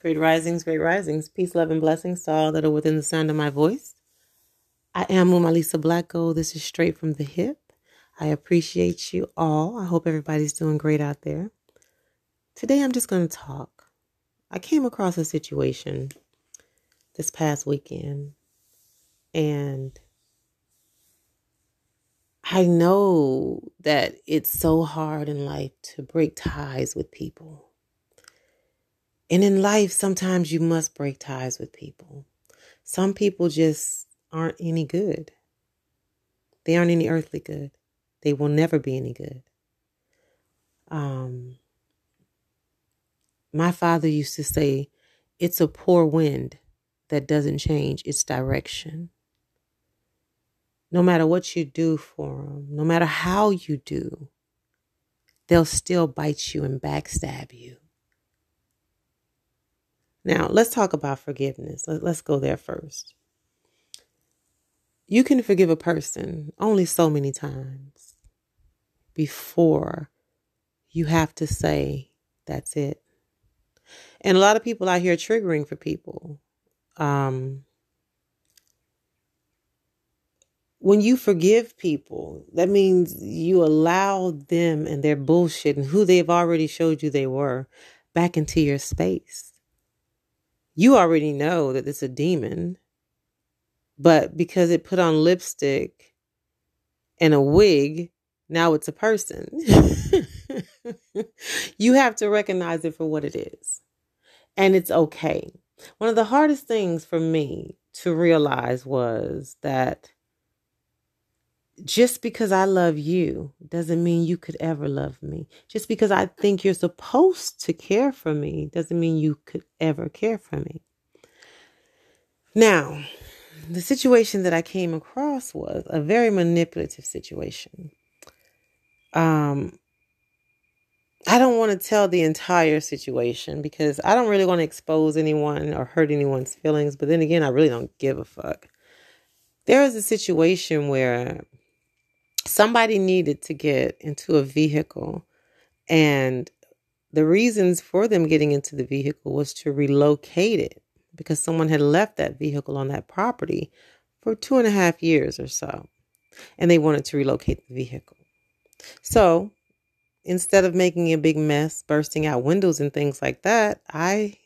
Great risings, great risings. Peace, love, and blessings to all that are within the sound of my voice. I am Umalisa Black Gold. This is straight from the hip. I appreciate you all. I hope everybody's doing great out there. Today I'm just going to talk. I came across a situation this past weekend and I know that it's so hard in life to break ties with people. And in life, sometimes you must break ties with people. Some people just aren't any good. They aren't any earthly good. They will never be any good. Um, my father used to say, it's a poor wind that doesn't change its direction. No matter what you do for them, no matter how you do, they'll still bite you and backstab you. Now, let's talk about forgiveness. Let's go there first. You can forgive a person only so many times before you have to say, that's it. And a lot of people out here triggering for people. Um, when you forgive people, that means you allow them and their bullshit and who they've already showed you they were back into your space you already know that it's a demon, but because it put on lipstick and a wig, now it's a person. you have to recognize it for what it is. And it's okay. One of the hardest things for me to realize was that just because I love you doesn't mean you could ever love me. Just because I think you're supposed to care for me doesn't mean you could ever care for me. Now, the situation that I came across was a very manipulative situation. Um, I don't want to tell the entire situation because I don't really want to expose anyone or hurt anyone's feelings. But then again, I really don't give a fuck. There was a situation where somebody needed to get into a vehicle and the reasons for them getting into the vehicle was to relocate it because someone had left that vehicle on that property for two and a half years or so and they wanted to relocate the vehicle. So instead of making a big mess bursting out windows and things like that i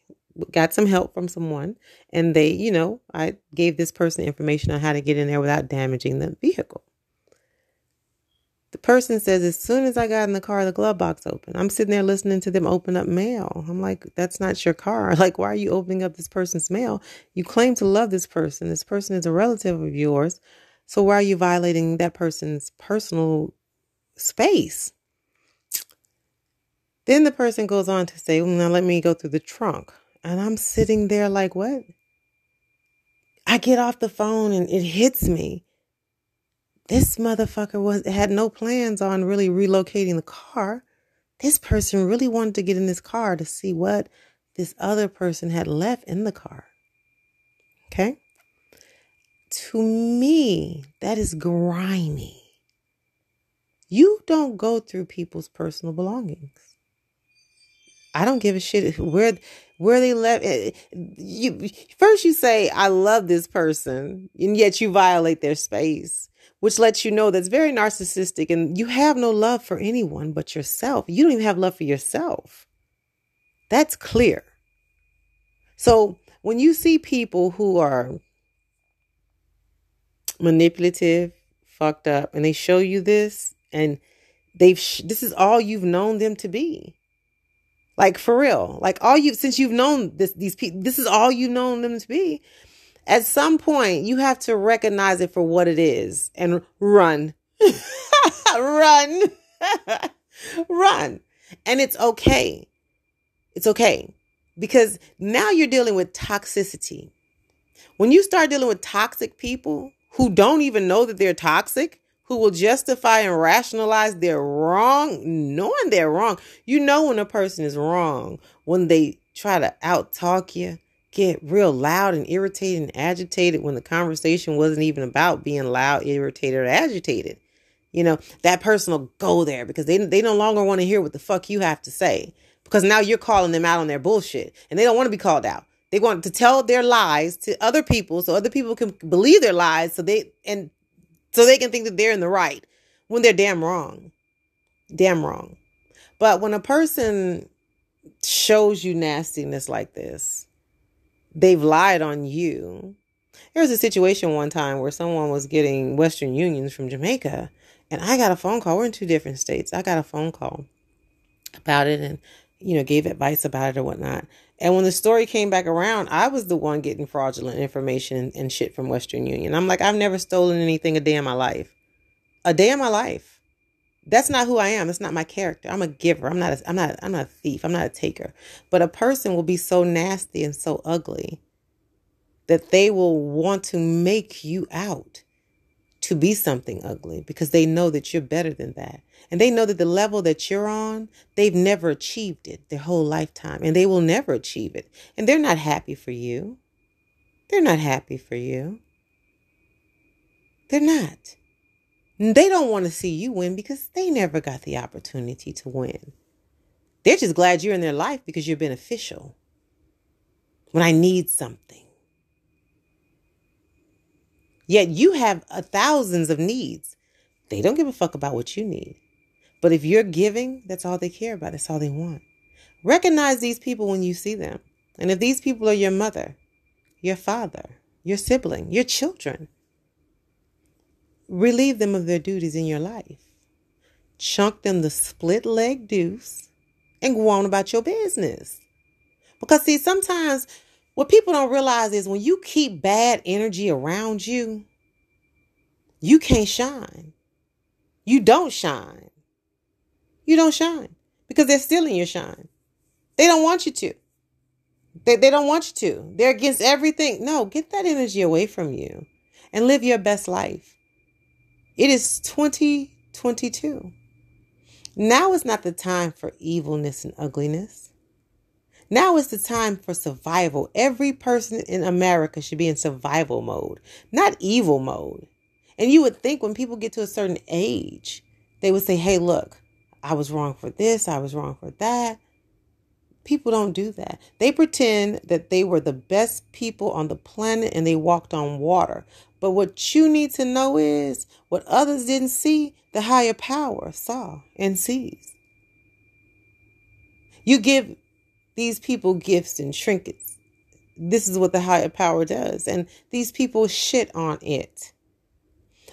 got some help from someone and they you know i gave this person information on how to get in there without damaging the vehicle the person says, as soon as I got in the car, the glove box opened. I'm sitting there listening to them open up mail. I'm like, that's not your car. Like, why are you opening up this person's mail? You claim to love this person. This person is a relative of yours. So why are you violating that person's personal space? Then the person goes on to say, well, now let me go through the trunk. And I'm sitting there like, what? I get off the phone and it hits me this motherfucker was had no plans on really relocating the car. This person really wanted to get in this car to see what this other person had left in the car. Okay? To me, that is grimy. You don't go through people's personal belongings. I don't give a shit where where they left. Eh, you first you say I love this person, and yet you violate their space which lets you know that's very narcissistic and you have no love for anyone but yourself. You don't even have love for yourself. That's clear. So when you see people who are manipulative, fucked up, and they show you this, and they've sh- this is all you've known them to be. Like for real, like all you since you've known this these people, this is all you've known them to be. At some point, you have to recognize it for what it is and run. run. run. And it's okay. It's okay. Because now you're dealing with toxicity. When you start dealing with toxic people who don't even know that they're toxic, who will justify and rationalize their wrong, knowing they're wrong. You know when a person is wrong when they try to out talk you, get real loud and irritated and agitated when the conversation wasn't even about being loud, irritated, or agitated. You know, that person will go there because they they no longer want to hear what the fuck you have to say because now you're calling them out on their bullshit and they don't want to be called out. They want to tell their lies to other people so other people can believe their lies so they and so they can think that they're in the right when they're damn wrong. Damn wrong. But when a person shows you nastiness like this, they've lied on you. There was a situation one time where someone was getting Western Unions from Jamaica, and I got a phone call. We're in two different states. I got a phone call about it and, you know, gave advice about it or whatnot. And when the story came back around, I was the one getting fraudulent information and shit from Western Union. I'm like, I've never stolen anything a day in my life. A day in my life. That's not who I am. It's not my character. I'm a giver. I'm not a, I'm not I'm not a thief. I'm not a taker. But a person will be so nasty and so ugly that they will want to make you out to be something ugly because they know that you're better than that. And they know that the level that you're on, they've never achieved it their whole lifetime and they will never achieve it. And they're not happy for you. They're not happy for you. They're not. They don't want to see you win because they never got the opportunity to win. They're just glad you're in their life because you're beneficial. When I need something. Yet you have a thousands of needs. They don't give a fuck about what you need. But if you're giving, that's all they care about. That's all they want. Recognize these people when you see them. And if these people are your mother, your father, your sibling, your children, relieve them of their duties in your life. Chunk them the split leg deuce and go on about your business. Because, see, sometimes what people don't realize is when you keep bad energy around you, you can't shine. You don't shine. You don't shine because they're stealing your shine. They don't want you to. They, they don't want you to. They're against everything. No, get that energy away from you and live your best life. It is 2022. Now is not the time for evilness and ugliness. Now is the time for survival. Every person in America should be in survival mode, not evil mode. And you would think when people get to a certain age, they would say, hey, look, I was wrong for this, I was wrong for that. People don't do that. They pretend that they were the best people on the planet and they walked on water. But what you need to know is what others didn't see, the higher power saw and sees. You give these people gifts and trinkets. This is what the higher power does. And these people shit on it.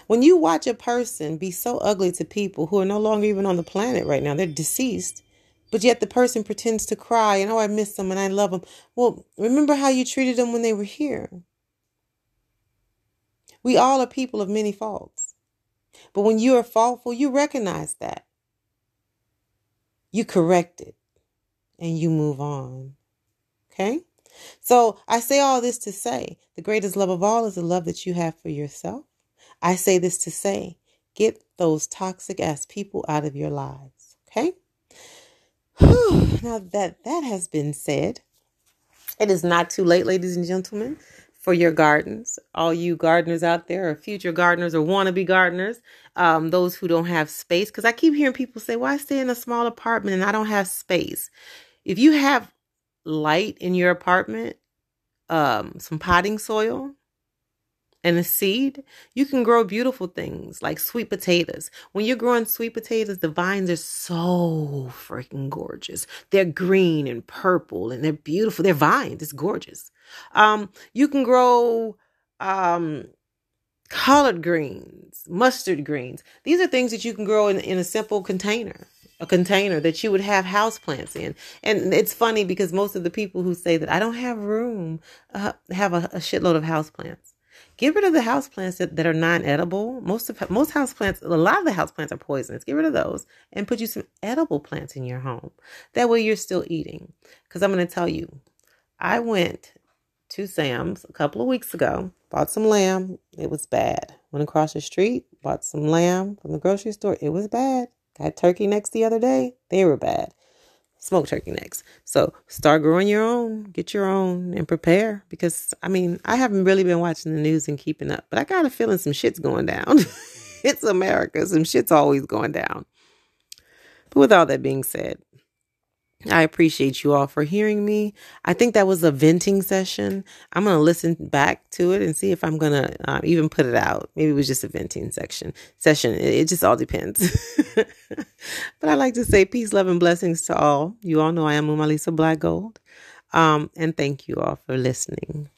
When you watch a person be so ugly to people who are no longer even on the planet right now, they're deceased, but yet the person pretends to cry and, oh, I miss them and I love them. Well, remember how you treated them when they were here. We all are people of many faults. But when you are faultful, you recognize that. You correct it and you move on. Okay? So I say all this to say the greatest love of all is the love that you have for yourself. I say this to say get those toxic ass people out of your lives. Okay? Now that that has been said, it is not too late, ladies and gentlemen, for your gardens. All you gardeners out there, or future gardeners, or wannabe gardeners, um, those who don't have space. Because I keep hearing people say, "Why stay in a small apartment and I don't have space?" If you have light in your apartment, um, some potting soil, and a seed, you can grow beautiful things like sweet potatoes. When you're growing sweet potatoes, the vines are so freaking gorgeous. They're green and purple and they're beautiful. They're vines. It's gorgeous. Um, you can grow um, collard greens, mustard greens. These are things that you can grow in, in a simple container a container that you would have house plants in. And it's funny because most of the people who say that I don't have room uh, have a, a shitload of house plants. Get rid of the house plants that, that are non-edible. Most of most house plants, a lot of the house plants are poisonous. Get rid of those and put you some edible plants in your home. That way you're still eating. Because I'm going to tell you, I went to Sam's a couple of weeks ago, bought some lamb. It was bad. Went across the street, bought some lamb from the grocery store. It was bad. Got turkey next the other day. They were bad. Smoked turkey necks. So start growing your own, get your own, and prepare. Because I mean, I haven't really been watching the news and keeping up, but I got a feeling some shit's going down. it's America. Some shit's always going down. But with all that being said, I appreciate you all for hearing me. I think that was a venting session. I'm going to listen back to it and see if I'm going to uh, even put it out. Maybe it was just a venting section session. It, it just all depends. but I like to say peace, love, and blessings to all. You all know I am Umalisa Black Gold. Um, and thank you all for listening.